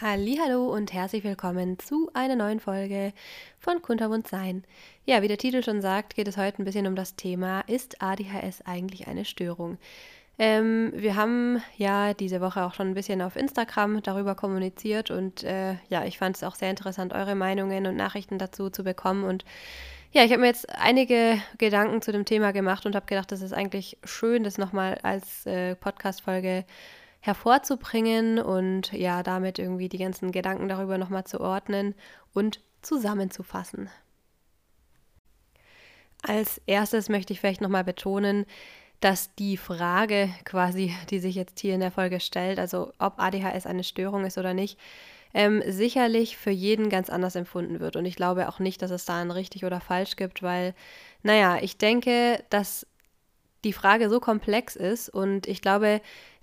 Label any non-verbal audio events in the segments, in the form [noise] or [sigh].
Hallo und herzlich willkommen zu einer neuen Folge von Kuntermund Sein. Ja, wie der Titel schon sagt, geht es heute ein bisschen um das Thema, ist ADHS eigentlich eine Störung? Ähm, wir haben ja diese Woche auch schon ein bisschen auf Instagram darüber kommuniziert und äh, ja, ich fand es auch sehr interessant, eure Meinungen und Nachrichten dazu zu bekommen und ja, ich habe mir jetzt einige Gedanken zu dem Thema gemacht und habe gedacht, das ist eigentlich schön, das nochmal als äh, Podcast-Folge hervorzubringen und ja, damit irgendwie die ganzen Gedanken darüber nochmal zu ordnen und zusammenzufassen. Als erstes möchte ich vielleicht nochmal betonen, dass die Frage quasi, die sich jetzt hier in der Folge stellt, also ob ADHS eine Störung ist oder nicht, ähm, sicherlich für jeden ganz anders empfunden wird. Und ich glaube auch nicht, dass es da ein richtig oder falsch gibt, weil, naja, ich denke, dass die Frage so komplex ist und ich glaube,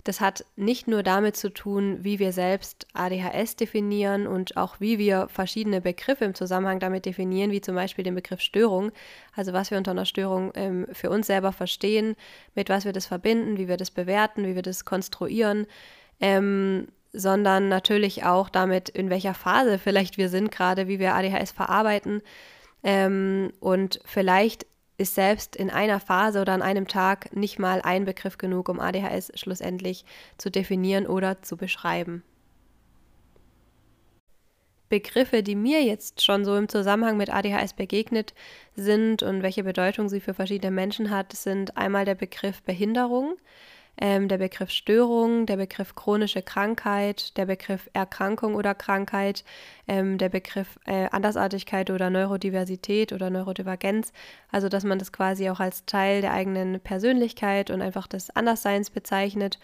das hat nicht nur damit zu tun, wie wir selbst ADHS definieren und auch wie wir verschiedene Begriffe im Zusammenhang damit definieren, wie zum Beispiel den Begriff Störung, also was wir unter einer Störung ähm, für uns selber verstehen, mit was wir das verbinden, wie wir das bewerten, wie wir das konstruieren, ähm, sondern natürlich auch damit, in welcher Phase vielleicht wir sind, gerade wie wir ADHS verarbeiten. Ähm, und vielleicht ist selbst in einer Phase oder an einem Tag nicht mal ein Begriff genug, um ADHS schlussendlich zu definieren oder zu beschreiben. Begriffe, die mir jetzt schon so im Zusammenhang mit ADHS begegnet sind und welche Bedeutung sie für verschiedene Menschen hat, sind einmal der Begriff Behinderung, ähm, der Begriff Störung, der Begriff chronische Krankheit, der Begriff Erkrankung oder Krankheit, ähm, der Begriff äh, Andersartigkeit oder Neurodiversität oder Neurodivergenz. Also, dass man das quasi auch als Teil der eigenen Persönlichkeit und einfach des Andersseins bezeichnet.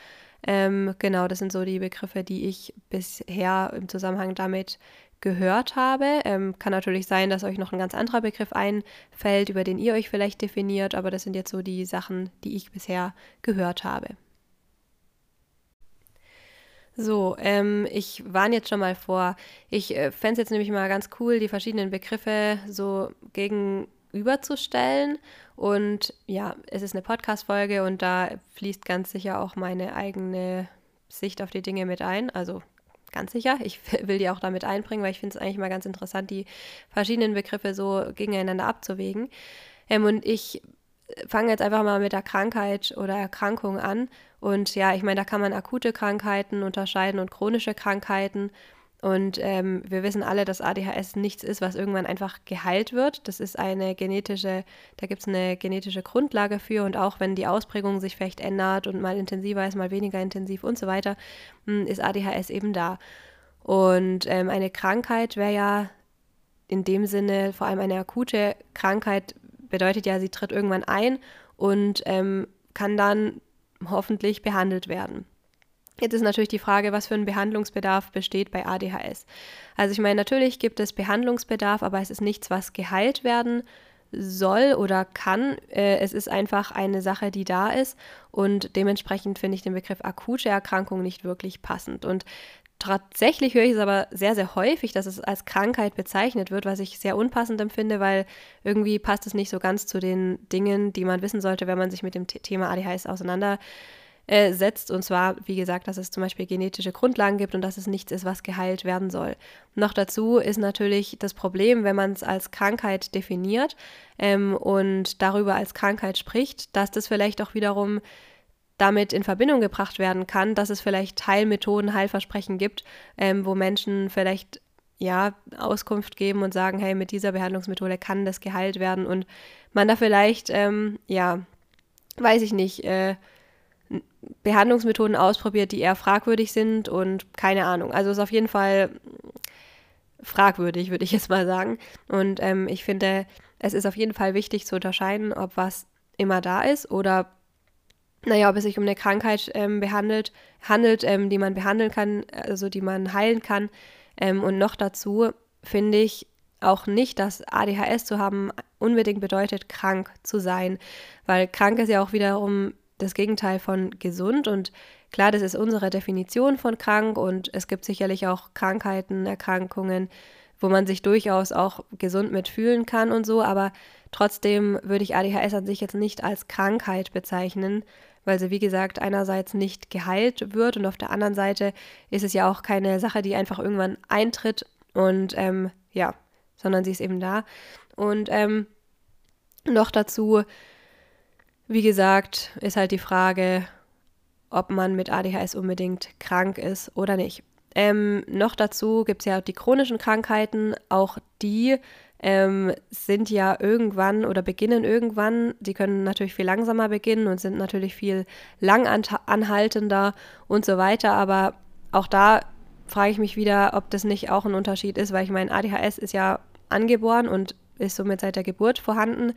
Ähm, genau, das sind so die Begriffe, die ich bisher im Zusammenhang damit gehört habe. Ähm, kann natürlich sein, dass euch noch ein ganz anderer Begriff einfällt, über den ihr euch vielleicht definiert, aber das sind jetzt so die Sachen, die ich bisher gehört habe. So, ähm, ich warne jetzt schon mal vor. Ich äh, fände es jetzt nämlich mal ganz cool, die verschiedenen Begriffe so gegenüberzustellen. Und ja, es ist eine Podcast-Folge und da fließt ganz sicher auch meine eigene Sicht auf die Dinge mit ein. Also ganz sicher. Ich [laughs] will die auch damit einbringen, weil ich finde es eigentlich mal ganz interessant, die verschiedenen Begriffe so gegeneinander abzuwägen. Ähm, und ich fange jetzt einfach mal mit der Krankheit oder Erkrankung an. Und ja, ich meine, da kann man akute Krankheiten unterscheiden und chronische Krankheiten. Und ähm, wir wissen alle, dass ADHS nichts ist, was irgendwann einfach geheilt wird. Das ist eine genetische, da gibt es eine genetische Grundlage für. Und auch wenn die Ausprägung sich vielleicht ändert und mal intensiver ist, mal weniger intensiv und so weiter, hm, ist ADHS eben da. Und ähm, eine Krankheit wäre ja in dem Sinne, vor allem eine akute Krankheit, bedeutet ja, sie tritt irgendwann ein und ähm, kann dann hoffentlich behandelt werden. Jetzt ist natürlich die Frage, was für ein Behandlungsbedarf besteht bei ADHS. Also ich meine, natürlich gibt es Behandlungsbedarf, aber es ist nichts, was geheilt werden soll oder kann. Äh, es ist einfach eine Sache, die da ist und dementsprechend finde ich den Begriff akute Erkrankung nicht wirklich passend. Und tatsächlich höre ich es aber sehr, sehr häufig, dass es als Krankheit bezeichnet wird, was ich sehr unpassend empfinde, weil irgendwie passt es nicht so ganz zu den Dingen, die man wissen sollte, wenn man sich mit dem Thema ADHS auseinandersetzt äh, setzt. Und zwar, wie gesagt, dass es zum Beispiel genetische Grundlagen gibt und dass es nichts ist, was geheilt werden soll. Noch dazu ist natürlich das Problem, wenn man es als Krankheit definiert ähm, und darüber als Krankheit spricht, dass das vielleicht auch wiederum damit in Verbindung gebracht werden kann, dass es vielleicht Heilmethoden, Heilversprechen gibt, ähm, wo Menschen vielleicht ja Auskunft geben und sagen, hey, mit dieser Behandlungsmethode kann das geheilt werden und man da vielleicht ähm, ja weiß ich nicht äh, Behandlungsmethoden ausprobiert, die eher fragwürdig sind und keine Ahnung. Also ist auf jeden Fall fragwürdig, würde ich jetzt mal sagen. Und ähm, ich finde, es ist auf jeden Fall wichtig zu unterscheiden, ob was immer da ist oder naja, ob es sich um eine Krankheit ähm, behandelt, handelt, ähm, die man behandeln kann, also die man heilen kann. Ähm, und noch dazu finde ich auch nicht, dass ADHS zu haben unbedingt bedeutet, krank zu sein, weil krank ist ja auch wiederum das Gegenteil von gesund. Und klar, das ist unsere Definition von krank und es gibt sicherlich auch Krankheiten, Erkrankungen, wo man sich durchaus auch gesund mitfühlen kann und so, aber trotzdem würde ich ADHS an sich jetzt nicht als Krankheit bezeichnen, weil sie, wie gesagt, einerseits nicht geheilt wird und auf der anderen Seite ist es ja auch keine Sache, die einfach irgendwann eintritt und ähm, ja, sondern sie ist eben da. Und ähm, noch dazu, wie gesagt, ist halt die Frage, ob man mit ADHS unbedingt krank ist oder nicht. Ähm, noch dazu gibt es ja die chronischen Krankheiten, auch die ähm, sind ja irgendwann oder beginnen irgendwann. Die können natürlich viel langsamer beginnen und sind natürlich viel langanhaltender und so weiter. Aber auch da frage ich mich wieder, ob das nicht auch ein Unterschied ist, weil ich meine, ADHS ist ja angeboren und ist somit seit der Geburt vorhanden,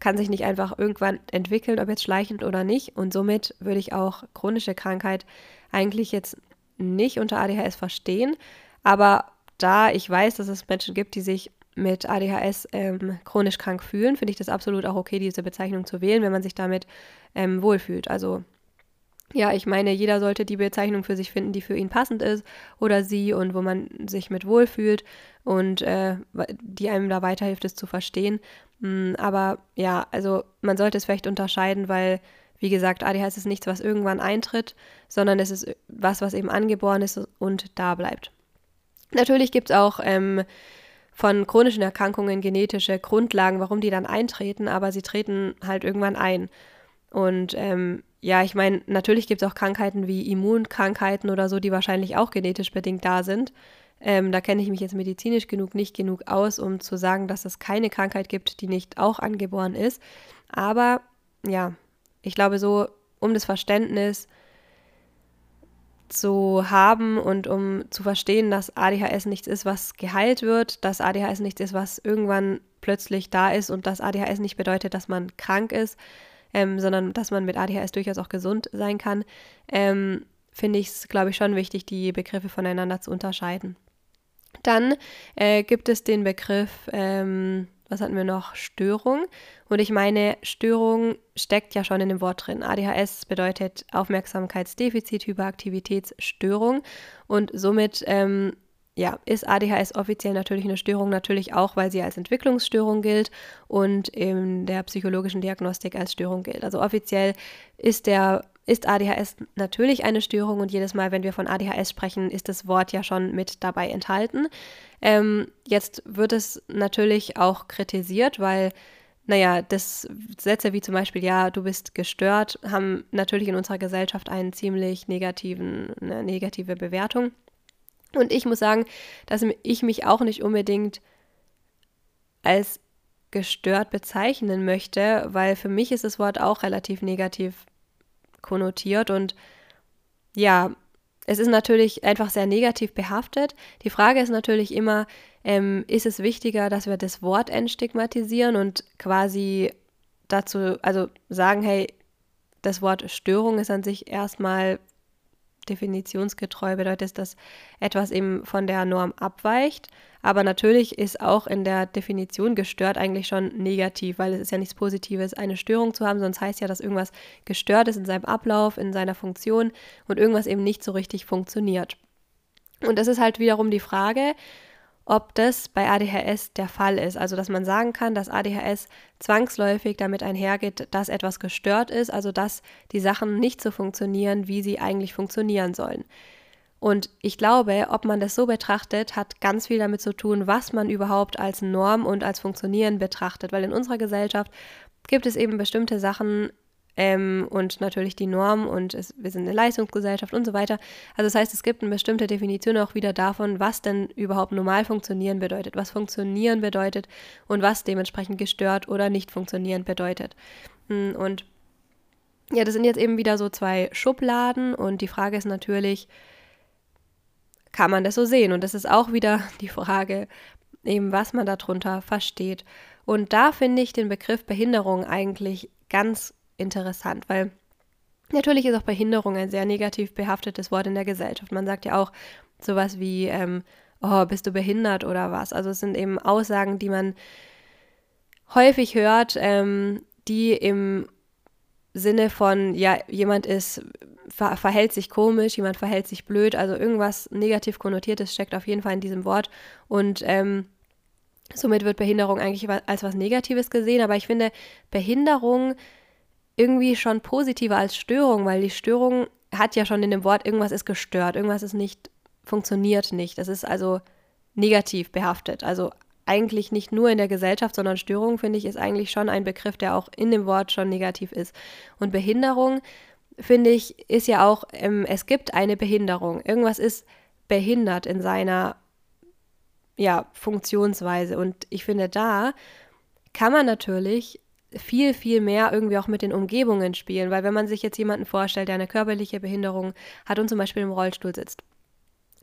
kann sich nicht einfach irgendwann entwickeln, ob jetzt schleichend oder nicht. Und somit würde ich auch chronische Krankheit eigentlich jetzt nicht unter ADHS verstehen. Aber da ich weiß, dass es Menschen gibt, die sich mit ADHS ähm, chronisch krank fühlen, finde ich das absolut auch okay, diese Bezeichnung zu wählen, wenn man sich damit ähm, wohlfühlt. Also ja, ich meine, jeder sollte die Bezeichnung für sich finden, die für ihn passend ist oder sie und wo man sich mit wohlfühlt und äh, die einem da weiterhilft, es zu verstehen. Mm, aber ja, also man sollte es vielleicht unterscheiden, weil, wie gesagt, ADHS ist nichts, was irgendwann eintritt, sondern es ist was, was eben angeboren ist und da bleibt. Natürlich gibt es auch ähm, von chronischen Erkrankungen genetische Grundlagen, warum die dann eintreten, aber sie treten halt irgendwann ein. Und ähm, ja, ich meine, natürlich gibt es auch Krankheiten wie Immunkrankheiten oder so, die wahrscheinlich auch genetisch bedingt da sind. Ähm, da kenne ich mich jetzt medizinisch genug nicht genug aus, um zu sagen, dass es keine Krankheit gibt, die nicht auch angeboren ist. Aber ja, ich glaube so, um das Verständnis zu haben und um zu verstehen, dass ADHS nichts ist, was geheilt wird, dass ADHS nichts ist, was irgendwann plötzlich da ist und dass ADHS nicht bedeutet, dass man krank ist, ähm, sondern dass man mit ADHS durchaus auch gesund sein kann, ähm, finde ich es, glaube ich, schon wichtig, die Begriffe voneinander zu unterscheiden. Dann äh, gibt es den Begriff ähm, was hatten wir noch? Störung. Und ich meine, Störung steckt ja schon in dem Wort drin. ADHS bedeutet Aufmerksamkeitsdefizit, Hyperaktivitätsstörung. Und somit ähm, ja, ist ADHS offiziell natürlich eine Störung, natürlich auch, weil sie als Entwicklungsstörung gilt und in der psychologischen Diagnostik als Störung gilt. Also offiziell ist der ist ADHS natürlich eine Störung und jedes Mal, wenn wir von ADHS sprechen, ist das Wort ja schon mit dabei enthalten. Ähm, jetzt wird es natürlich auch kritisiert, weil, naja, das Sätze wie zum Beispiel, ja, du bist gestört, haben natürlich in unserer Gesellschaft einen ziemlich negativen, eine negative Bewertung. Und ich muss sagen, dass ich mich auch nicht unbedingt als gestört bezeichnen möchte, weil für mich ist das Wort auch relativ negativ konnotiert und ja, es ist natürlich einfach sehr negativ behaftet. Die Frage ist natürlich immer, ähm, ist es wichtiger, dass wir das Wort entstigmatisieren und quasi dazu, also sagen, hey, das Wort Störung ist an sich erstmal definitionsgetreu bedeutet, dass etwas eben von der Norm abweicht. Aber natürlich ist auch in der Definition gestört eigentlich schon negativ, weil es ist ja nichts Positives, eine Störung zu haben, sonst heißt ja, dass irgendwas gestört ist in seinem Ablauf, in seiner Funktion und irgendwas eben nicht so richtig funktioniert. Und das ist halt wiederum die Frage, ob das bei ADHS der Fall ist. Also, dass man sagen kann, dass ADHS zwangsläufig damit einhergeht, dass etwas gestört ist, also dass die Sachen nicht so funktionieren, wie sie eigentlich funktionieren sollen. Und ich glaube, ob man das so betrachtet, hat ganz viel damit zu tun, was man überhaupt als Norm und als Funktionieren betrachtet. Weil in unserer Gesellschaft gibt es eben bestimmte Sachen, ähm, und natürlich die Norm und es, wir sind eine Leistungsgesellschaft und so weiter. Also das heißt, es gibt eine bestimmte Definition auch wieder davon, was denn überhaupt normal funktionieren bedeutet, was funktionieren bedeutet und was dementsprechend gestört oder nicht funktionieren bedeutet. Hm, und ja, das sind jetzt eben wieder so zwei Schubladen und die Frage ist natürlich, kann man das so sehen? Und das ist auch wieder [laughs] die Frage, eben was man darunter versteht. Und da finde ich den Begriff Behinderung eigentlich ganz interessant, weil natürlich ist auch Behinderung ein sehr negativ behaftetes Wort in der Gesellschaft. Man sagt ja auch sowas wie, ähm, oh, bist du behindert oder was? Also es sind eben Aussagen, die man häufig hört, ähm, die im Sinne von, ja, jemand ist, ver verhält sich komisch, jemand verhält sich blöd, also irgendwas negativ konnotiertes steckt auf jeden Fall in diesem Wort. Und ähm, somit wird Behinderung eigentlich als was Negatives gesehen, aber ich finde, Behinderung irgendwie schon positiver als Störung, weil die Störung hat ja schon in dem Wort, irgendwas ist gestört, irgendwas ist nicht, funktioniert nicht. Das ist also negativ behaftet. Also eigentlich nicht nur in der Gesellschaft, sondern Störung, finde ich, ist eigentlich schon ein Begriff, der auch in dem Wort schon negativ ist. Und Behinderung, finde ich, ist ja auch, ähm, es gibt eine Behinderung. Irgendwas ist behindert in seiner ja, Funktionsweise. Und ich finde, da kann man natürlich viel, viel mehr irgendwie auch mit den Umgebungen spielen, weil wenn man sich jetzt jemanden vorstellt, der eine körperliche Behinderung hat und zum Beispiel im Rollstuhl sitzt,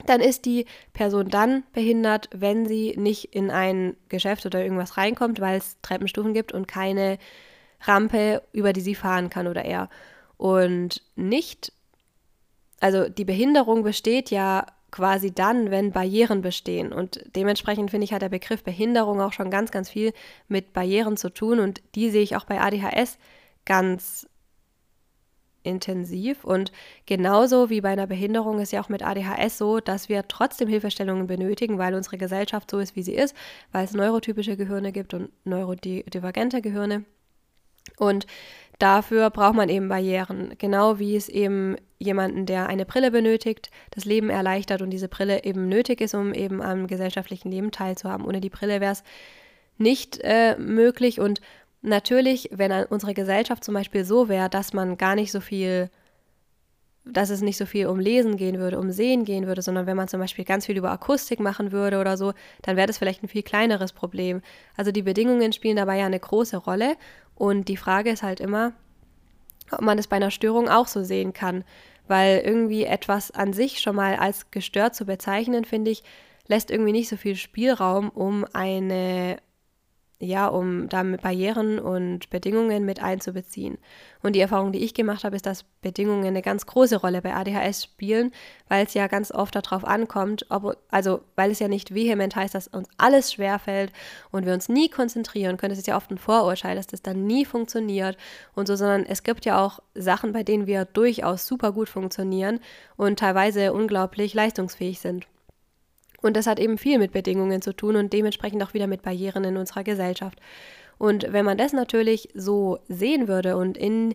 dann ist die Person dann behindert, wenn sie nicht in ein Geschäft oder irgendwas reinkommt, weil es Treppenstufen gibt und keine Rampe, über die sie fahren kann oder er. Und nicht, also die Behinderung besteht ja quasi dann, wenn Barrieren bestehen. Und dementsprechend finde ich, hat der Begriff Behinderung auch schon ganz, ganz viel mit Barrieren zu tun. Und die sehe ich auch bei ADHS ganz intensiv. Und genauso wie bei einer Behinderung ist ja auch mit ADHS so, dass wir trotzdem Hilfestellungen benötigen, weil unsere Gesellschaft so ist, wie sie ist, weil es neurotypische Gehirne gibt und neurodivergente Gehirne. Und dafür braucht man eben Barrieren, genau wie es eben jemanden, der eine Brille benötigt, das Leben erleichtert und diese Brille eben nötig ist, um eben am gesellschaftlichen Leben teilzuhaben. Ohne die Brille wäre es nicht äh, möglich und natürlich, wenn unsere Gesellschaft zum Beispiel so wäre, dass man gar nicht so viel, dass es nicht so viel um Lesen gehen würde, um Sehen gehen würde, sondern wenn man zum Beispiel ganz viel über Akustik machen würde oder so, dann wäre das vielleicht ein viel kleineres Problem. Also die Bedingungen spielen dabei ja eine große Rolle und die Frage ist halt immer, ob man es bei einer Störung auch so sehen kann, weil irgendwie etwas an sich schon mal als gestört zu bezeichnen, finde ich, lässt irgendwie nicht so viel Spielraum, um eine ja, um damit Barrieren und Bedingungen mit einzubeziehen. Und die Erfahrung, die ich gemacht habe, ist, dass Bedingungen eine ganz große Rolle bei ADHS spielen, weil es ja ganz oft darauf ankommt, ob, also weil es ja nicht vehement heißt, dass uns alles schwerfällt und wir uns nie konzentrieren können. Das ist ja oft ein Vorurteil, dass das dann nie funktioniert und so, sondern es gibt ja auch Sachen, bei denen wir durchaus super gut funktionieren und teilweise unglaublich leistungsfähig sind. Und das hat eben viel mit Bedingungen zu tun und dementsprechend auch wieder mit Barrieren in unserer Gesellschaft. Und wenn man das natürlich so sehen würde und in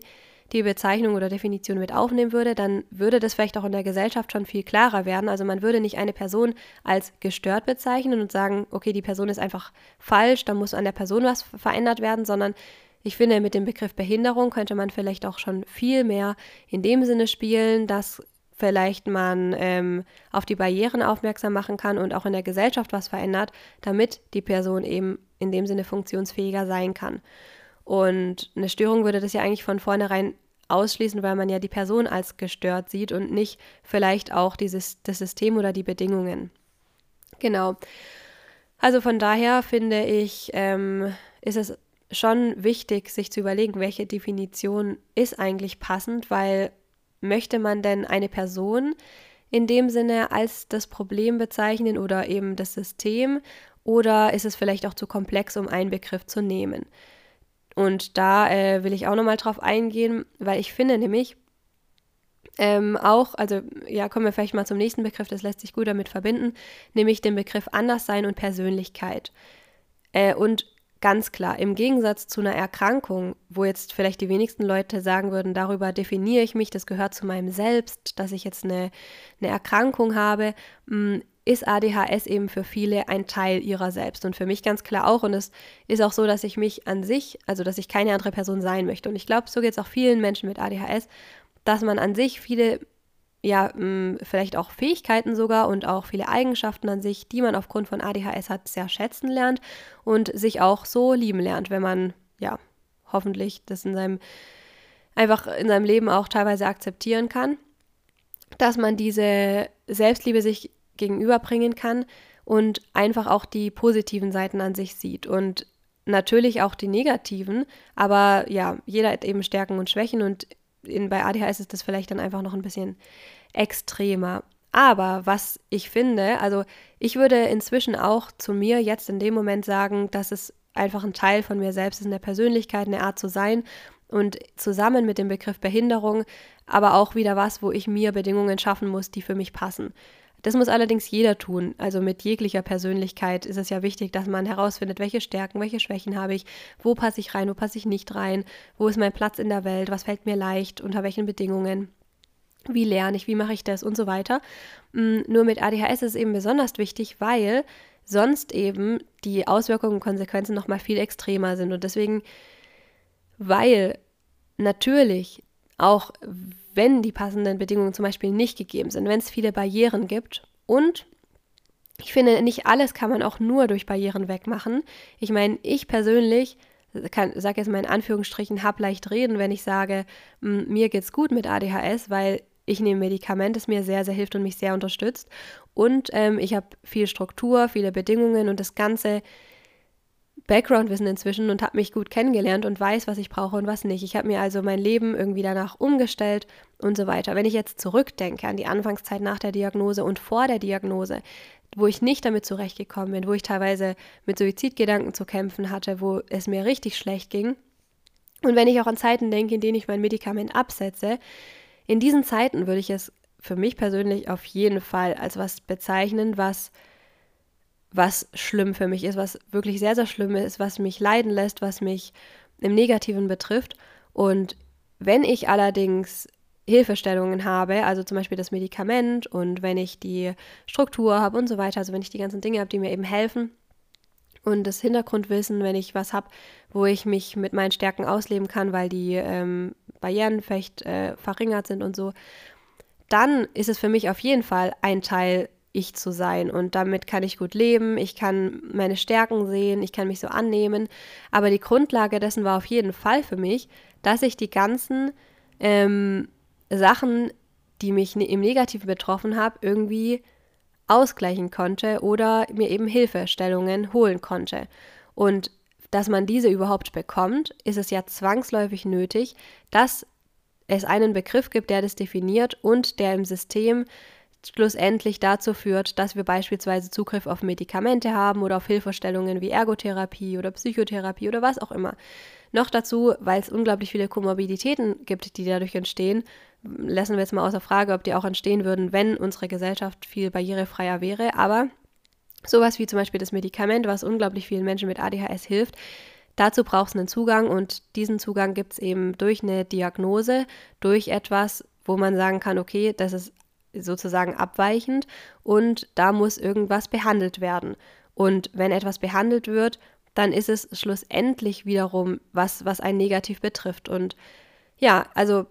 die Bezeichnung oder Definition mit aufnehmen würde, dann würde das vielleicht auch in der Gesellschaft schon viel klarer werden. Also man würde nicht eine Person als gestört bezeichnen und sagen, okay, die Person ist einfach falsch, da muss an der Person was verändert werden, sondern ich finde, mit dem Begriff Behinderung könnte man vielleicht auch schon viel mehr in dem Sinne spielen, dass vielleicht man ähm, auf die Barrieren aufmerksam machen kann und auch in der Gesellschaft was verändert, damit die Person eben in dem Sinne funktionsfähiger sein kann. Und eine Störung würde das ja eigentlich von vornherein ausschließen, weil man ja die Person als gestört sieht und nicht vielleicht auch dieses, das System oder die Bedingungen. Genau. Also von daher finde ich, ähm, ist es schon wichtig, sich zu überlegen, welche Definition ist eigentlich passend, weil Möchte man denn eine Person in dem Sinne als das Problem bezeichnen oder eben das System oder ist es vielleicht auch zu komplex, um einen Begriff zu nehmen? Und da äh, will ich auch nochmal drauf eingehen, weil ich finde nämlich ähm, auch, also ja, kommen wir vielleicht mal zum nächsten Begriff, das lässt sich gut damit verbinden, nämlich den Begriff Anderssein und Persönlichkeit. Äh, und Ganz klar, im Gegensatz zu einer Erkrankung, wo jetzt vielleicht die wenigsten Leute sagen würden, darüber definiere ich mich, das gehört zu meinem Selbst, dass ich jetzt eine, eine Erkrankung habe, mm, ist ADHS eben für viele ein Teil ihrer selbst und für mich ganz klar auch. Und es ist auch so, dass ich mich an sich, also dass ich keine andere Person sein möchte. Und ich glaube, so geht es auch vielen Menschen mit ADHS, dass man an sich viele ja, mm, vielleicht auch Fähigkeiten sogar und auch viele Eigenschaften an sich, die man aufgrund von ADHS hat, sehr schätzen lernt und sich auch so lieben lernt, wenn man, ja, hoffentlich das in seinem, einfach in seinem Leben auch teilweise akzeptieren kann, dass man diese Selbstliebe sich gegenüberbringen kann und einfach auch die positiven Seiten an sich sieht und natürlich auch die negativen, aber ja, jeder hat eben Stärken und Schwächen und in, bei ADHS ist das vielleicht dann einfach noch ein bisschen extremer. Aber was ich finde, also ich würde inzwischen auch zu mir jetzt in dem Moment sagen, dass es einfach ein Teil von mir selbst ist, eine Persönlichkeit, eine Art zu sein und zusammen mit dem Begriff Behinderung, aber auch wieder was, wo ich mir Bedingungen schaffen muss, die für mich passen. Das muss allerdings jeder tun. Also mit jeglicher Persönlichkeit ist es ja wichtig, dass man herausfindet, welche Stärken, welche Schwächen habe ich, wo passe ich rein, wo passe ich nicht rein, wo ist mein Platz in der Welt, was fällt mir leicht, unter welchen Bedingungen. Wie lerne ich, wie mache ich das und so weiter. Mm, nur mit ADHS ist es eben besonders wichtig, weil sonst eben die Auswirkungen und Konsequenzen nochmal viel extremer sind. Und deswegen, weil natürlich auch wenn die passenden Bedingungen zum Beispiel nicht gegeben sind, wenn es viele Barrieren gibt und ich finde, nicht alles kann man auch nur durch Barrieren wegmachen. Ich meine, ich persönlich sage jetzt mal in Anführungsstrichen, hab leicht reden, wenn ich sage, mir geht's gut mit ADHS, weil ich nehme Medikament, das mir sehr, sehr hilft und mich sehr unterstützt. Und ähm, ich habe viel Struktur, viele Bedingungen und das Ganze Background-Wissen inzwischen und habe mich gut kennengelernt und weiß, was ich brauche und was nicht. Ich habe mir also mein Leben irgendwie danach umgestellt und so weiter. Wenn ich jetzt zurückdenke an die Anfangszeit nach der Diagnose und vor der Diagnose, wo ich nicht damit zurechtgekommen bin, wo ich teilweise mit Suizidgedanken zu kämpfen hatte, wo es mir richtig schlecht ging. Und wenn ich auch an Zeiten denke, in denen ich mein Medikament absetze, in diesen Zeiten würde ich es für mich persönlich auf jeden Fall als was bezeichnen, was was schlimm für mich ist, was wirklich sehr, sehr schlimm ist, was mich leiden lässt, was mich im Negativen betrifft. Und wenn ich allerdings Hilfestellungen habe, also zum Beispiel das Medikament und wenn ich die Struktur habe und so weiter, also wenn ich die ganzen Dinge habe, die mir eben helfen und das Hintergrundwissen, wenn ich was habe, wo ich mich mit meinen Stärken ausleben kann, weil die ähm, Barrieren vielleicht äh, verringert sind und so, dann ist es für mich auf jeden Fall ein Teil ich zu sein. Und damit kann ich gut leben, ich kann meine Stärken sehen, ich kann mich so annehmen. Aber die Grundlage dessen war auf jeden Fall für mich, dass ich die ganzen ähm, Sachen, die mich ne-, im Negativen betroffen haben, irgendwie ausgleichen konnte oder mir eben Hilfestellungen holen konnte. Und dass man diese überhaupt bekommt, ist es ja zwangsläufig nötig, dass es einen Begriff gibt, der das definiert und der im System schlussendlich dazu führt, dass wir beispielsweise Zugriff auf Medikamente haben oder auf Hilfestellungen wie Ergotherapie oder Psychotherapie oder was auch immer. Noch dazu, weil es unglaublich viele Komorbiditäten gibt, die dadurch entstehen, lassen wir jetzt mal außer Frage, ob die auch entstehen würden, wenn unsere Gesellschaft viel barrierefreier wäre. Aber sowas wie zum Beispiel das Medikament, was unglaublich vielen Menschen mit ADHS hilft, Dazu braucht es einen Zugang und diesen Zugang gibt es eben durch eine Diagnose, durch etwas, wo man sagen kann, okay, das ist sozusagen abweichend und da muss irgendwas behandelt werden. Und wenn etwas behandelt wird, dann ist es schlussendlich wiederum was, was einen negativ betrifft. Und ja, also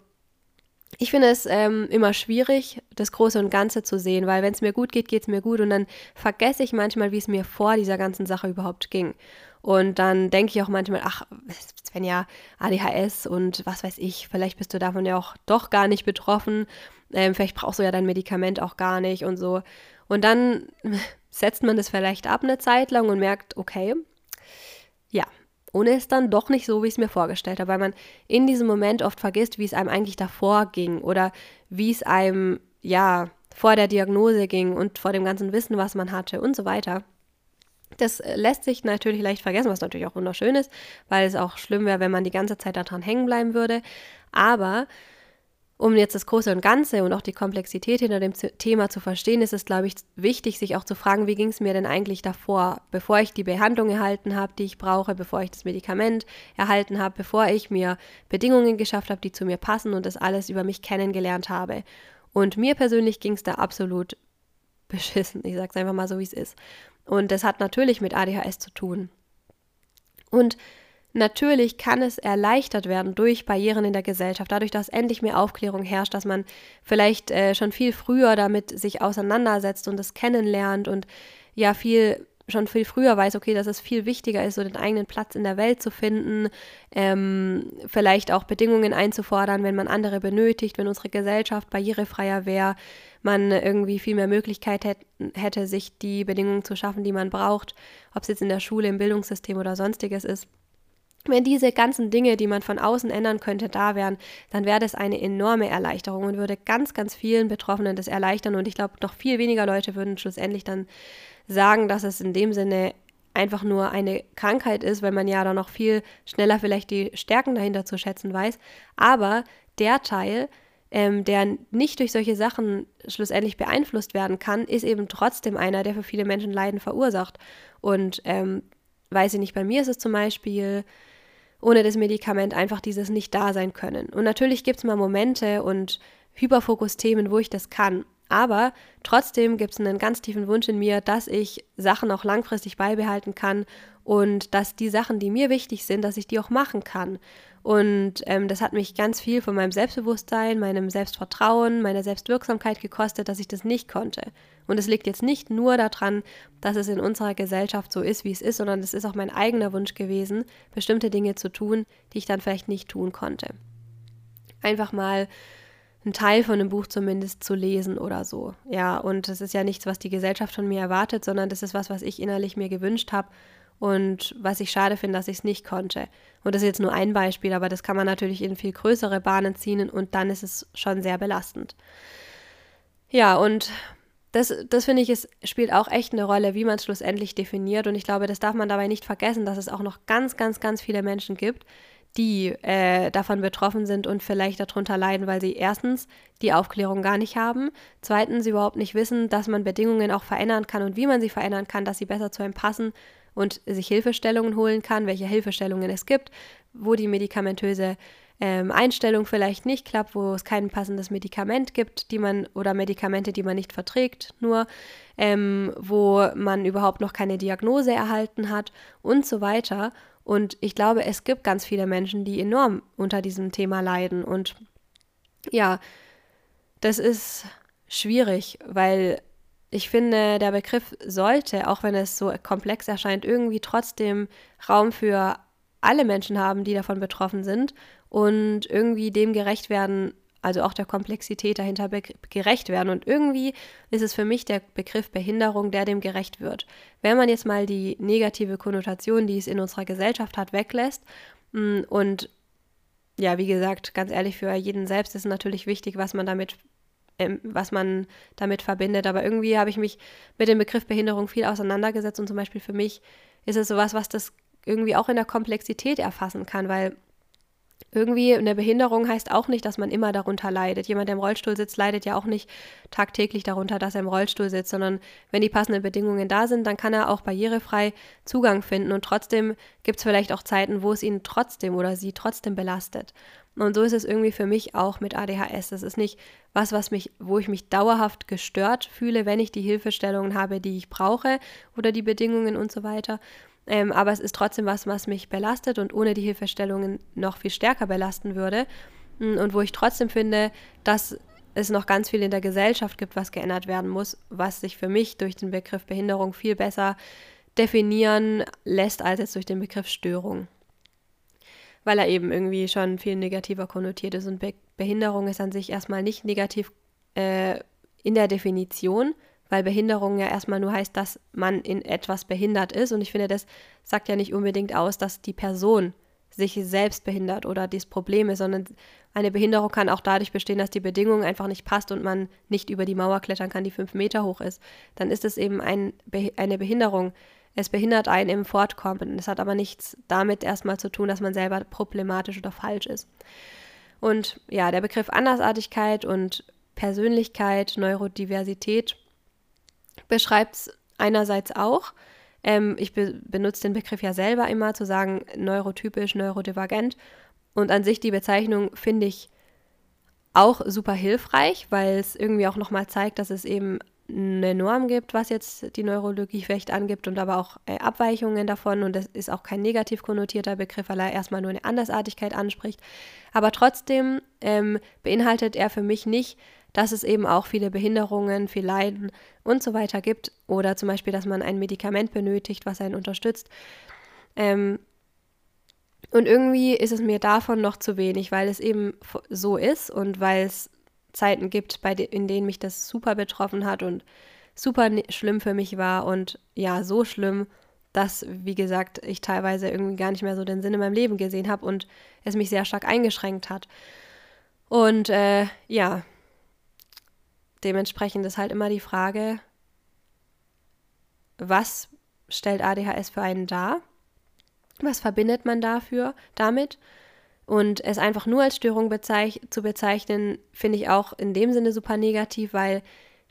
ich finde es ähm, immer schwierig, das Große und Ganze zu sehen, weil wenn es mir gut geht, geht es mir gut und dann vergesse ich manchmal, wie es mir vor dieser ganzen Sache überhaupt ging. Und dann denke ich auch manchmal, ach, wenn ja ADHS und was weiß ich, vielleicht bist du davon ja auch doch gar nicht betroffen ähm, vielleicht brauchst du ja dein Medikament auch gar nicht und so. Und dann [laughs] setzt man das vielleicht ab eine Zeit lang und merkt, okay, ja, ohne ist dann doch nicht so, wie ich es mir vorgestellt habe, weil man in diesem Moment oft vergisst, wie es einem eigentlich davor ging oder wie es einem, ja, vor der Diagnose ging und vor dem ganzen Wissen, was man hatte und so weiter. Das lässt sich natürlich leicht vergessen, was natürlich auch wunderschön ist, weil es auch schlimm wäre, wenn man die ganze Zeit daran hängen bleiben würde. Aber um jetzt das Große und Ganze und auch die Komplexität hinter dem Thema zu verstehen, ist es, glaube ich, wichtig, sich auch zu fragen, wie ging es mir denn eigentlich davor, bevor ich die Behandlung erhalten habe, die ich brauche, bevor ich das Medikament erhalten habe, bevor ich mir Bedingungen geschafft habe, die zu mir passen und das alles über mich kennengelernt habe. Und mir persönlich ging es da absolut [laughs] beschissen. Ich sage es einfach mal so, wie es ist. Und das hat natürlich mit ADHS zu tun. Und Natürlich kann es erleichtert werden durch Barrieren in der Gesellschaft, dadurch, dass endlich mehr Aufklärung herrscht, dass man vielleicht äh, schon viel früher damit sich auseinandersetzt und es kennenlernt und ja viel schon viel früher weiß, okay, dass es viel wichtiger ist, so den eigenen Platz in der Welt zu finden, ähm, vielleicht auch Bedingungen einzufordern, wenn man andere benötigt, wenn unsere Gesellschaft barrierefreier wäre, man irgendwie viel mehr Möglichkeit hätte, hätte, sich die Bedingungen zu schaffen, die man braucht, ob es jetzt in der Schule, im Bildungssystem oder sonstiges ist. Wenn diese ganzen Dinge, die man von außen ändern könnte, da wären, dann wäre das eine enorme Erleichterung und würde ganz, ganz vielen Betroffenen das erleichtern. Und ich glaube, noch viel weniger Leute würden schlussendlich dann sagen, dass es in dem Sinne einfach nur eine Krankheit ist, weil man ja dann noch viel schneller vielleicht die Stärken dahinter zu schätzen weiß. Aber der Teil, ähm, der nicht durch solche Sachen schlussendlich beeinflusst werden kann, ist eben trotzdem einer, der für viele Menschen Leiden verursacht. Und ähm, weiß ich nicht, bei mir ist es zum Beispiel ohne das Medikament einfach dieses nicht da sein können. Und natürlich gibt es mal Momente und Hyperfokus-Themen, wo ich das kann. Aber trotzdem gibt es einen ganz tiefen Wunsch in mir, dass ich Sachen auch langfristig beibehalten kann und dass die Sachen, die mir wichtig sind, dass ich die auch machen kann. Und ähm, das hat mich ganz viel von meinem Selbstbewusstsein, meinem Selbstvertrauen, meiner Selbstwirksamkeit gekostet, dass ich das nicht konnte. Und es liegt jetzt nicht nur daran, dass es in unserer Gesellschaft so ist, wie es ist, sondern es ist auch mein eigener Wunsch gewesen, bestimmte Dinge zu tun, die ich dann vielleicht nicht tun konnte. Einfach mal einen Teil von einem Buch zumindest zu lesen oder so. Ja, und das ist ja nichts, was die Gesellschaft von mir erwartet, sondern das ist was, was ich innerlich mir gewünscht habe und was ich schade finde, dass ich es nicht konnte. Und das ist jetzt nur ein Beispiel, aber das kann man natürlich in viel größere Bahnen ziehen und dann ist es schon sehr belastend. Ja, und das, das finde ich, es spielt auch echt eine Rolle, wie man es schlussendlich definiert. Und ich glaube, das darf man dabei nicht vergessen, dass es auch noch ganz, ganz, ganz viele Menschen gibt, die äh, davon betroffen sind und vielleicht darunter leiden, weil sie erstens die Aufklärung gar nicht haben, zweitens überhaupt nicht wissen, dass man Bedingungen auch verändern kann und wie man sie verändern kann, dass sie besser zu einem passen und sich Hilfestellungen holen kann, welche Hilfestellungen es gibt, wo die medikamentöse ähm, Einstellung vielleicht nicht klappt, wo es kein passendes Medikament gibt, die man oder Medikamente, die man nicht verträgt, nur ähm, wo man überhaupt noch keine Diagnose erhalten hat und so weiter. Und ich glaube, es gibt ganz viele Menschen, die enorm unter diesem Thema leiden. Und ja, das ist schwierig, weil ich finde, der Begriff sollte, auch wenn es so komplex erscheint, irgendwie trotzdem Raum für alle Menschen haben, die davon betroffen sind und irgendwie dem gerecht werden, also auch der Komplexität dahinter gerecht werden. Und irgendwie ist es für mich der Begriff Behinderung, der dem gerecht wird. Wenn man jetzt mal die negative Konnotation, die es in unserer Gesellschaft hat, weglässt mm, und ja, wie gesagt, ganz ehrlich, für jeden selbst ist natürlich wichtig, was man damit ähm, was man damit verbindet. Aber irgendwie habe ich mich mit dem Begriff Behinderung viel auseinandergesetzt und zum Beispiel für mich ist es sowas, was das irgendwie auch in der Komplexität erfassen kann, weil irgendwie eine Behinderung heißt auch nicht, dass man immer darunter leidet. Jemand, der im Rollstuhl sitzt, leidet ja auch nicht tagtäglich darunter, dass er im Rollstuhl sitzt, sondern wenn die passenden Bedingungen da sind, dann kann er auch barrierefrei Zugang finden. Und trotzdem gibt es vielleicht auch Zeiten, wo es ihn trotzdem oder sie trotzdem belastet. Und so ist es irgendwie für mich auch mit ADHS. Das ist nicht was, was mich, wo ich mich dauerhaft gestört fühle, wenn ich die Hilfestellungen habe, die ich brauche oder die Bedingungen und so weiter. Ähm, aber es ist trotzdem was, was mich belastet und ohne die Hilfestellungen noch viel stärker belasten würde. Mm, und wo ich trotzdem finde, dass es noch ganz viel in der Gesellschaft gibt, was geändert werden muss, was sich für mich durch den Begriff Behinderung viel besser definieren lässt als jetzt durch den Begriff Störung weil er eben irgendwie schon viel negativer konnotiert ist. Und Be Behinderung ist an sich erstmal nicht negativ äh, in der Definition, weil Behinderung ja erstmal nur heißt, dass man in etwas behindert ist. Und ich finde, das sagt ja nicht unbedingt aus, dass die Person sich selbst behindert oder das Problem ist, sondern eine Behinderung kann auch dadurch bestehen, dass die Bedingung einfach nicht passt und man nicht über die Mauer klettern kann, die fünf Meter hoch ist. Dann ist es eben ein, eine Behinderung, es behindert einen im Fortkommen. Es hat aber nichts damit erstmal zu tun, dass man selber problematisch oder falsch ist. Und ja, der Begriff Andersartigkeit und Persönlichkeit, Neurodiversität beschreibt es einerseits auch. Ähm, ich be benutze den Begriff ja selber immer zu sagen neurotypisch, neurodivergent. Und an sich die Bezeichnung finde ich auch super hilfreich, weil es irgendwie auch nochmal zeigt, dass es eben eine Norm gibt, was jetzt die Neurologie vielleicht angibt und aber auch äh, Abweichungen davon. Und das ist auch kein negativ konnotierter Begriff, weil er erstmal nur eine Andersartigkeit anspricht. Aber trotzdem ähm, beinhaltet er für mich nicht, dass es eben auch viele Behinderungen, viel Leiden und so weiter gibt. Oder zum Beispiel, dass man ein Medikament benötigt, was einen unterstützt. Ähm, und irgendwie ist es mir davon noch zu wenig, weil es eben so ist und weil es Zeiten gibt, bei de in denen mich das super betroffen hat und super schlimm für mich war und ja, so schlimm, dass, wie gesagt, ich teilweise irgendwie gar nicht mehr so den Sinn in meinem Leben gesehen habe und es mich sehr stark eingeschränkt hat. Und äh, ja, dementsprechend ist halt immer die Frage, was stellt ADHS für einen dar? Was verbindet man dafür damit? Und es einfach nur als Störung bezeich zu bezeichnen, finde ich auch in dem Sinne super negativ, weil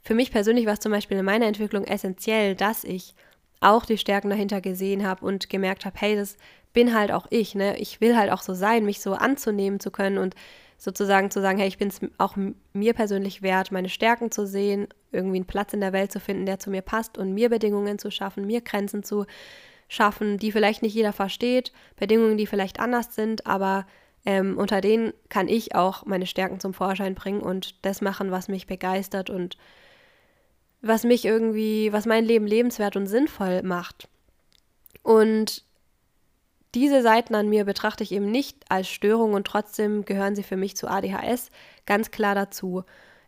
für mich persönlich war es zum Beispiel in meiner Entwicklung essentiell, dass ich auch die Stärken dahinter gesehen habe und gemerkt habe, hey, das bin halt auch ich, ne? Ich will halt auch so sein, mich so anzunehmen zu können und sozusagen zu sagen, hey, ich bin es auch mir persönlich wert, meine Stärken zu sehen, irgendwie einen Platz in der Welt zu finden, der zu mir passt und mir Bedingungen zu schaffen, mir Grenzen zu schaffen, die vielleicht nicht jeder versteht, Bedingungen, die vielleicht anders sind, aber ähm, unter denen kann ich auch meine Stärken zum Vorschein bringen und das machen, was mich begeistert und was mich irgendwie, was mein Leben lebenswert und sinnvoll macht. Und diese Seiten an mir betrachte ich eben nicht als Störung und trotzdem gehören sie für mich zu ADHS ganz klar dazu.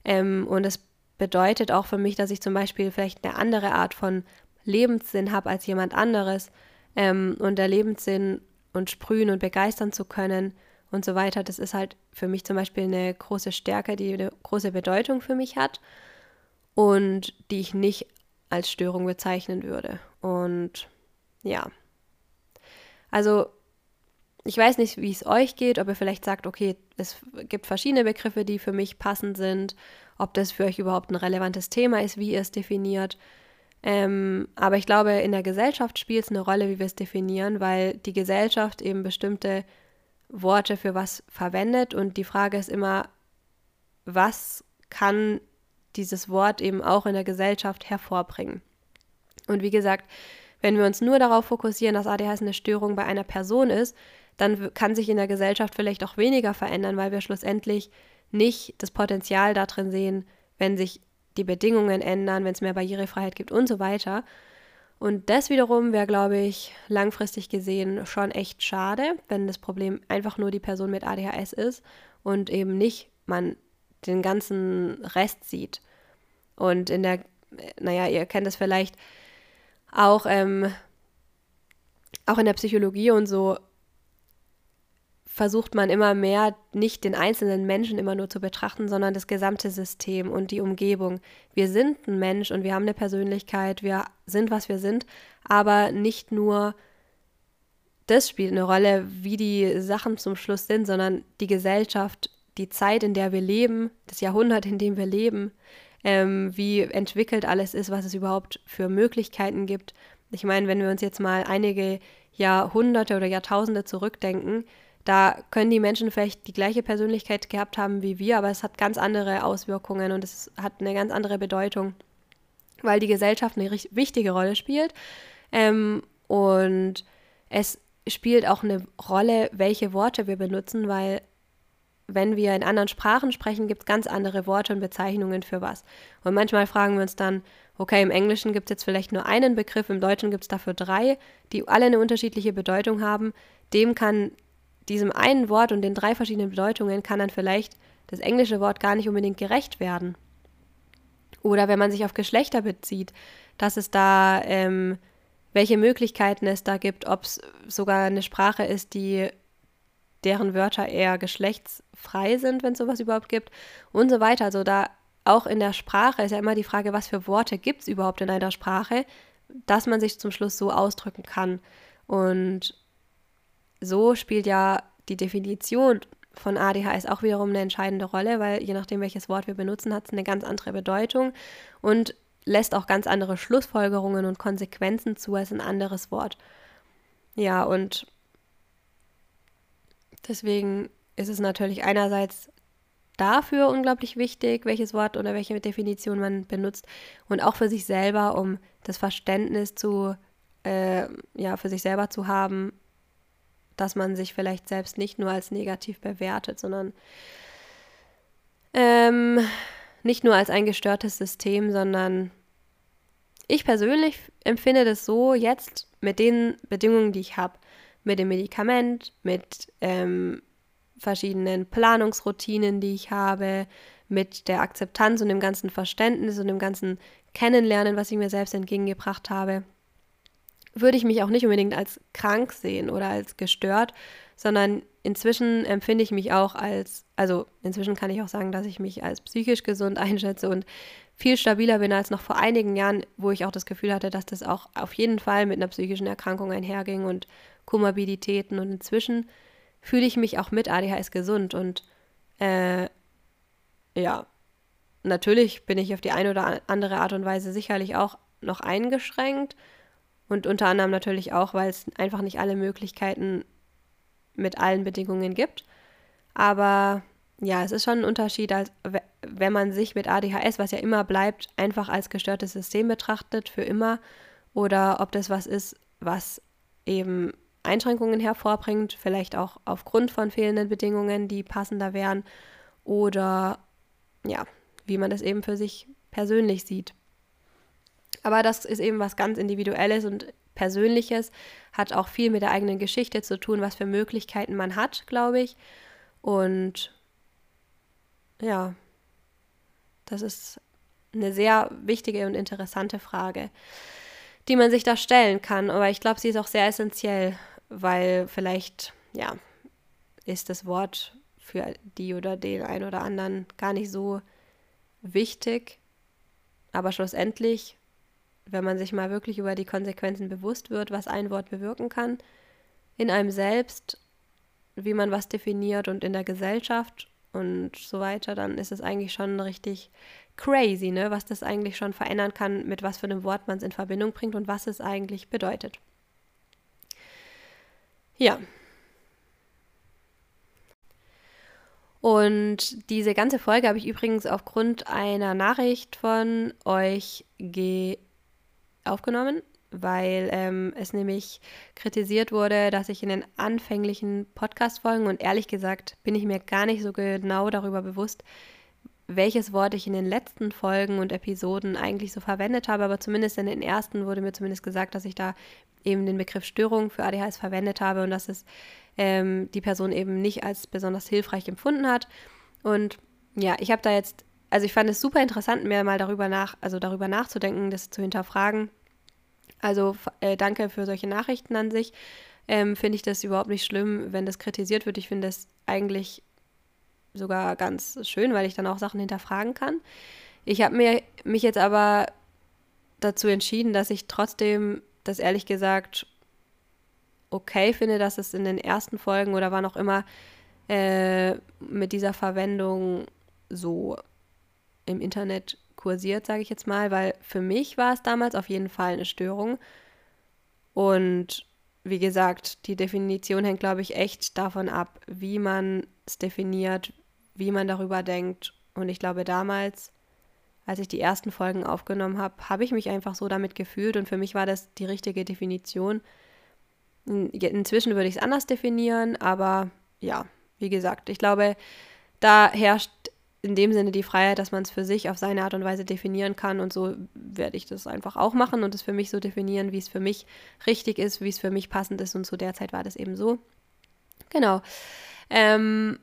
Ähm, und es bedeutet auch für mich, dass ich zum Beispiel vielleicht eine andere Art von Lebenssinn habe als jemand anderes ähm, und der Lebenssinn und sprühen und begeistern zu können und so weiter, das ist halt für mich zum Beispiel eine große Stärke, die eine große Bedeutung für mich hat und die ich nicht als Störung bezeichnen würde. Und ja, also ich weiß nicht, wie es euch geht, ob ihr vielleicht sagt, okay, es gibt verschiedene Begriffe, die für mich passend sind, ob das für euch überhaupt ein relevantes Thema ist, wie ihr es definiert. Ähm, aber ich glaube, in der Gesellschaft spielt es eine Rolle, wie wir es definieren, weil die Gesellschaft eben bestimmte Worte für was verwendet und die Frage ist immer, was kann dieses Wort eben auch in der Gesellschaft hervorbringen. Und wie gesagt, wenn wir uns nur darauf fokussieren, dass ADHS eine Störung bei einer Person ist, dann kann sich in der Gesellschaft vielleicht auch weniger verändern, weil wir schlussendlich nicht das Potenzial darin sehen, wenn sich die Bedingungen ändern, wenn es mehr Barrierefreiheit gibt und so weiter. Und das wiederum wäre, glaube ich, langfristig gesehen schon echt schade, wenn das Problem einfach nur die Person mit ADHS ist und eben nicht man den ganzen Rest sieht. Und in der, naja, ihr kennt es vielleicht, auch, ähm, auch in der Psychologie und so versucht man immer mehr, nicht den einzelnen Menschen immer nur zu betrachten, sondern das gesamte System und die Umgebung. Wir sind ein Mensch und wir haben eine Persönlichkeit, wir sind, was wir sind, aber nicht nur das spielt eine Rolle, wie die Sachen zum Schluss sind, sondern die Gesellschaft, die Zeit, in der wir leben, das Jahrhundert, in dem wir leben, ähm, wie entwickelt alles ist, was es überhaupt für Möglichkeiten gibt. Ich meine, wenn wir uns jetzt mal einige Jahrhunderte oder Jahrtausende zurückdenken, da können die Menschen vielleicht die gleiche Persönlichkeit gehabt haben wie wir, aber es hat ganz andere Auswirkungen und es hat eine ganz andere Bedeutung, weil die Gesellschaft eine wichtige Rolle spielt. Ähm, und es spielt auch eine Rolle, welche Worte wir benutzen, weil wenn wir in anderen Sprachen sprechen, gibt es ganz andere Worte und Bezeichnungen für was. Und manchmal fragen wir uns dann, okay, im Englischen gibt es jetzt vielleicht nur einen Begriff, im Deutschen gibt es dafür drei, die alle eine unterschiedliche Bedeutung haben. Dem kann diesem einen Wort und den drei verschiedenen Bedeutungen kann dann vielleicht das englische Wort gar nicht unbedingt gerecht werden. Oder wenn man sich auf Geschlechter bezieht, dass es da, ähm, welche Möglichkeiten es da gibt, ob es sogar eine Sprache ist, die deren Wörter eher geschlechtsfrei sind, wenn es sowas überhaupt gibt und so weiter. Also da auch in der Sprache ist ja immer die Frage, was für Worte gibt es überhaupt in einer Sprache, dass man sich zum Schluss so ausdrücken kann. Und so spielt ja die Definition von ADHS auch wiederum eine entscheidende Rolle, weil je nachdem, welches Wort wir benutzen, hat es eine ganz andere Bedeutung und lässt auch ganz andere Schlussfolgerungen und Konsequenzen zu als ein anderes Wort. Ja, und deswegen ist es natürlich einerseits dafür unglaublich wichtig, welches Wort oder welche Definition man benutzt und auch für sich selber, um das Verständnis zu, äh, ja, für sich selber zu haben, dass man sich vielleicht selbst nicht nur als negativ bewertet, sondern ähm, nicht nur als ein gestörtes System, sondern ich persönlich empfinde das so jetzt mit den Bedingungen, die ich habe, mit dem Medikament, mit ähm, verschiedenen Planungsroutinen, die ich habe, mit der Akzeptanz und dem ganzen Verständnis und dem ganzen Kennenlernen, was ich mir selbst entgegengebracht habe, würde ich mich auch nicht unbedingt als krank sehen oder als gestört, sondern inzwischen empfinde ich mich auch als, also inzwischen kann ich auch sagen, dass ich mich als psychisch gesund einschätze und viel stabiler bin als noch vor einigen Jahren, wo ich auch das Gefühl hatte, dass das auch auf jeden Fall mit einer psychischen Erkrankung einherging und Komorbiditäten. Und inzwischen fühle ich mich auch mit ADHS gesund. Und äh, ja, natürlich bin ich auf die eine oder andere Art und Weise sicherlich auch noch eingeschränkt. Und unter anderem natürlich auch, weil es einfach nicht alle Möglichkeiten mit allen Bedingungen gibt. Aber ja, es ist schon ein Unterschied, als wenn man sich mit ADHS, was ja immer bleibt, einfach als gestörtes System betrachtet, für immer, oder ob das was ist, was eben Einschränkungen hervorbringt, vielleicht auch aufgrund von fehlenden Bedingungen, die passender wären, oder ja, wie man das eben für sich persönlich sieht. Aber das ist eben was ganz Individuelles und Persönliches, hat auch viel mit der eigenen Geschichte zu tun, was für Möglichkeiten man hat, glaube ich. Und ja, das ist eine sehr wichtige und interessante Frage, die man sich da stellen kann. Aber ich glaube, sie ist auch sehr essentiell, weil vielleicht, ja, ist das Wort für die oder den einen oder anderen gar nicht so wichtig. Aber schlussendlich, wenn man sich mal wirklich über die Konsequenzen bewusst wird, was ein Wort bewirken kann, in einem selbst, wie man was definiert und in der Gesellschaft und so weiter, dann ist es eigentlich schon richtig crazy, ne? was das eigentlich schon verändern kann, mit was für einem Wort man es in Verbindung bringt und was es eigentlich bedeutet. Ja. Und diese ganze Folge habe ich übrigens aufgrund einer Nachricht von euch aufgenommen, weil ähm, es nämlich kritisiert wurde, dass ich in den anfänglichen Podcast-Folgen und ehrlich gesagt bin ich mir gar nicht so genau darüber bewusst, welches Wort ich in den letzten Folgen und Episoden eigentlich so verwendet habe, aber zumindest in den ersten wurde mir zumindest gesagt, dass ich da eben den Begriff Störung für ADHS verwendet habe und dass es ähm, die Person eben nicht als besonders hilfreich empfunden hat. Und ja, ich habe da jetzt, also ich fand es super interessant, mir mal darüber nach, also darüber nachzudenken, das zu hinterfragen. Also äh, danke für solche Nachrichten an sich. Ähm, finde ich das überhaupt nicht schlimm, wenn das kritisiert wird. Ich finde das eigentlich sogar ganz schön, weil ich dann auch Sachen hinterfragen kann. Ich habe mir mich jetzt aber dazu entschieden, dass ich trotzdem das ehrlich gesagt okay finde, dass es in den ersten Folgen oder wann auch immer äh, mit dieser Verwendung so im Internet kursiert, sage ich jetzt mal, weil für mich war es damals auf jeden Fall eine Störung. Und wie gesagt, die Definition hängt, glaube ich, echt davon ab, wie man es definiert, wie man darüber denkt. Und ich glaube, damals als ich die ersten Folgen aufgenommen habe, habe ich mich einfach so damit gefühlt und für mich war das die richtige Definition. Inzwischen würde ich es anders definieren, aber ja, wie gesagt, ich glaube, da herrscht in dem Sinne die Freiheit, dass man es für sich auf seine Art und Weise definieren kann und so werde ich das einfach auch machen und es für mich so definieren, wie es für mich richtig ist, wie es für mich passend ist und zu der Zeit war das eben so. Genau. Ähm,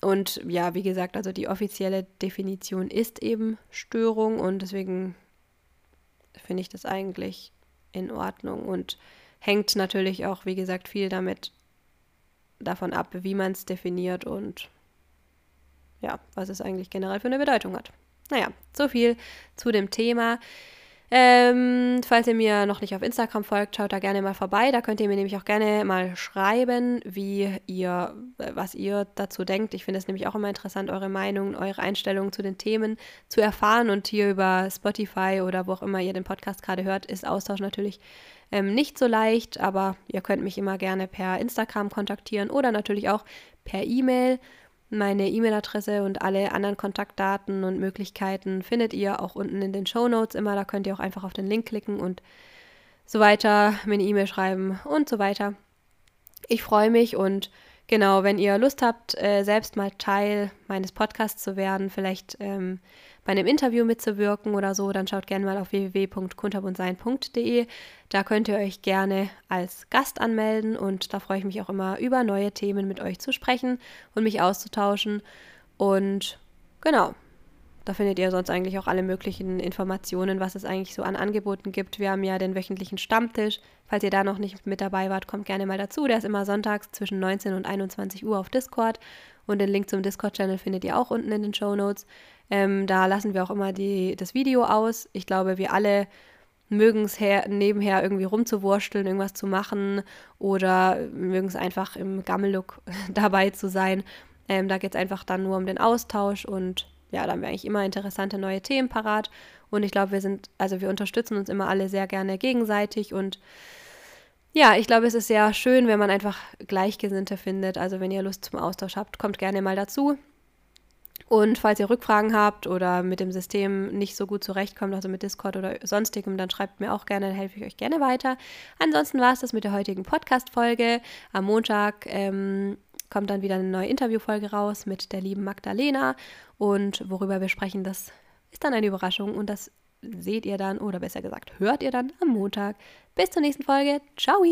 und ja, wie gesagt, also die offizielle Definition ist eben Störung und deswegen finde ich das eigentlich in Ordnung und hängt natürlich auch, wie gesagt, viel damit davon ab, wie man es definiert und ja, was es eigentlich generell für eine Bedeutung hat. Naja, so viel zu dem Thema. Ähm, falls ihr mir noch nicht auf Instagram folgt, schaut da gerne mal vorbei. Da könnt ihr mir nämlich auch gerne mal schreiben, wie ihr, äh, was ihr dazu denkt. Ich finde es nämlich auch immer interessant, eure Meinung, eure Einstellungen zu den Themen zu erfahren. Und hier über Spotify oder wo auch immer ihr den Podcast gerade hört, ist Austausch natürlich ähm, nicht so leicht. Aber ihr könnt mich immer gerne per Instagram kontaktieren oder natürlich auch per E-Mail. Meine E-Mail-Adresse und alle anderen Kontaktdaten und Möglichkeiten findet ihr auch unten in den Show Notes immer. Da könnt ihr auch einfach auf den Link klicken und so weiter, mir eine E-Mail schreiben und so weiter. Ich freue mich und genau, wenn ihr Lust habt, äh, selbst mal Teil meines Podcasts zu werden, vielleicht ähm, bei einem Interview mitzuwirken oder so, dann schaut gerne mal auf www.kunterbundsein.de. Da könnt ihr euch gerne als Gast anmelden und da freue ich mich auch immer über neue Themen mit euch zu sprechen und mich auszutauschen. Und genau, da findet ihr sonst eigentlich auch alle möglichen Informationen, was es eigentlich so an Angeboten gibt. Wir haben ja den wöchentlichen Stammtisch. Falls ihr da noch nicht mit dabei wart, kommt gerne mal dazu. Der ist immer sonntags zwischen 19 und 21 Uhr auf Discord. Und den Link zum Discord-Channel findet ihr auch unten in den Show Notes. Ähm, da lassen wir auch immer die, das Video aus. Ich glaube, wir alle mögen es nebenher irgendwie rumzuwursteln, irgendwas zu machen oder mögen es einfach im Gammellook [laughs] dabei zu sein. Ähm, da geht es einfach dann nur um den Austausch und ja, da haben wir eigentlich immer interessante neue Themen parat. Und ich glaube, wir sind, also wir unterstützen uns immer alle sehr gerne gegenseitig und ja, ich glaube, es ist sehr schön, wenn man einfach Gleichgesinnte findet. Also wenn ihr Lust zum Austausch habt, kommt gerne mal dazu. Und falls ihr Rückfragen habt oder mit dem System nicht so gut zurechtkommt, also mit Discord oder sonstigem, dann schreibt mir auch gerne, dann helfe ich euch gerne weiter. Ansonsten war es das mit der heutigen Podcast-Folge. Am Montag ähm, kommt dann wieder eine neue Interviewfolge raus mit der lieben Magdalena. Und worüber wir sprechen, das ist dann eine Überraschung und das seht ihr dann oder besser gesagt hört ihr dann am Montag. Bis zur nächsten Folge. Ciao!